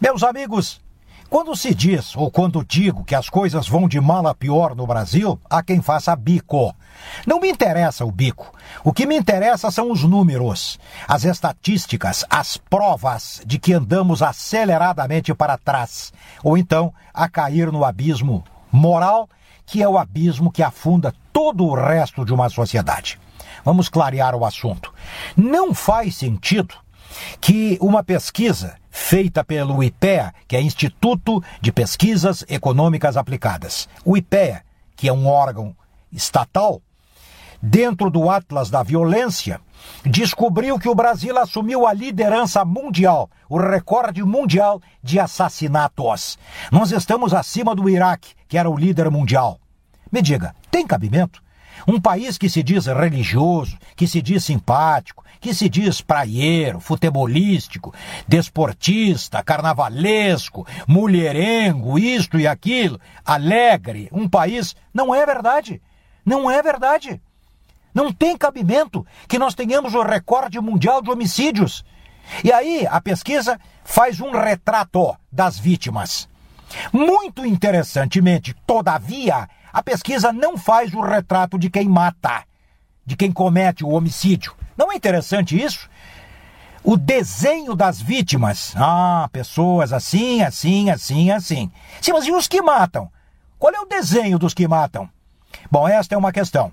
Meus amigos, quando se diz ou quando digo que as coisas vão de mal a pior no Brasil, há quem faça bico. Não me interessa o bico. O que me interessa são os números, as estatísticas, as provas de que andamos aceleradamente para trás, ou então a cair no abismo moral, que é o abismo que afunda todo o resto de uma sociedade. Vamos clarear o assunto. Não faz sentido que uma pesquisa feita pelo IPEA, que é Instituto de Pesquisas Econômicas Aplicadas. O IPEA, que é um órgão estatal, dentro do Atlas da Violência, descobriu que o Brasil assumiu a liderança mundial, o recorde mundial de assassinatos. Nós estamos acima do Iraque, que era o líder mundial. Me diga, tem cabimento? Um país que se diz religioso, que se diz simpático, que se diz praieiro, futebolístico, desportista, carnavalesco, mulherengo, isto e aquilo, alegre, um país. Não é verdade. Não é verdade. Não tem cabimento que nós tenhamos o recorde mundial de homicídios. E aí a pesquisa faz um retrato das vítimas. Muito interessantemente, todavia, a pesquisa não faz o retrato de quem mata, de quem comete o homicídio. Não é interessante isso? O desenho das vítimas. Ah, pessoas assim, assim, assim, assim. Sim, mas e os que matam? Qual é o desenho dos que matam? Bom, esta é uma questão.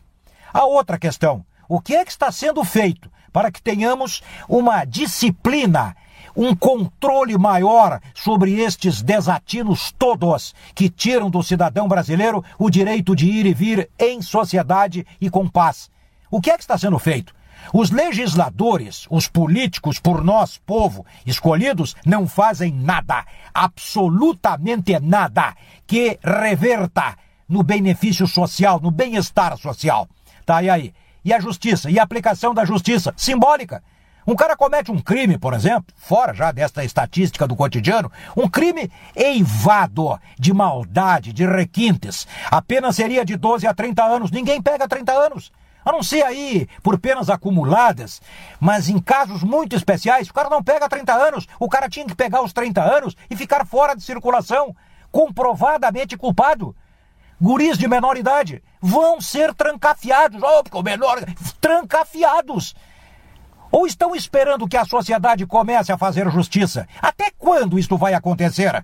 A outra questão: o que é que está sendo feito para que tenhamos uma disciplina um controle maior sobre estes desatinos todos que tiram do cidadão brasileiro o direito de ir e vir em sociedade e com paz. O que é que está sendo feito? Os legisladores, os políticos por nós, povo, escolhidos, não fazem nada, absolutamente nada, que reverta no benefício social, no bem-estar social. Tá, e aí? E a justiça? E a aplicação da justiça? Simbólica. Um cara comete um crime, por exemplo, fora já desta estatística do cotidiano, um crime eivado de maldade, de requintes. A pena seria de 12 a 30 anos. Ninguém pega 30 anos. A não ser aí por penas acumuladas, mas em casos muito especiais, o cara não pega 30 anos, o cara tinha que pegar os 30 anos e ficar fora de circulação, comprovadamente culpado. Guris de menor idade vão ser trancafiados, oh, porque o menor, trancafiados. Ou estão esperando que a sociedade comece a fazer justiça? Até quando isto vai acontecer?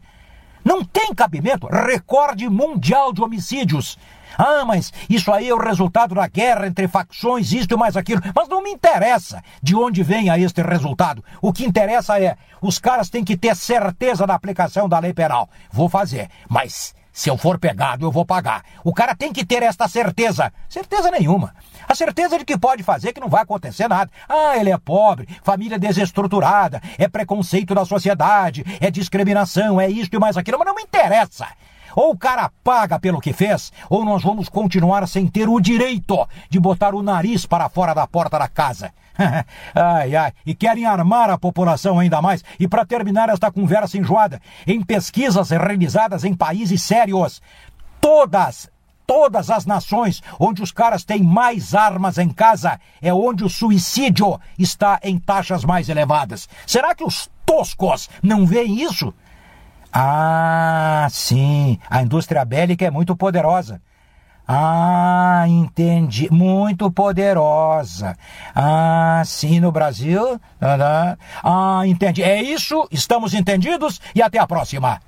Não tem cabimento recorde mundial de homicídios. Ah, mas isso aí é o resultado da guerra entre facções, isto e mais aquilo. Mas não me interessa de onde venha este resultado. O que interessa é, os caras têm que ter certeza da aplicação da lei penal. Vou fazer, mas se eu for pegado, eu vou pagar. O cara tem que ter esta certeza. Certeza nenhuma. A certeza de que pode fazer que não vai acontecer nada. Ah, ele é pobre, família desestruturada, é preconceito da sociedade, é discriminação, é isto e mais aquilo, mas não me interessa. Ou o cara paga pelo que fez, ou nós vamos continuar sem ter o direito de botar o nariz para fora da porta da casa. ai, ai, e querem armar a população ainda mais. E para terminar esta conversa enjoada, em pesquisas realizadas em países sérios, todas todas as nações onde os caras têm mais armas em casa é onde o suicídio está em taxas mais elevadas. Será que os toscos não veem isso? Ah, sim, a indústria bélica é muito poderosa. Ah, entendi. Muito poderosa. Ah, sim, no Brasil. Ah, entendi. É isso, estamos entendidos e até a próxima.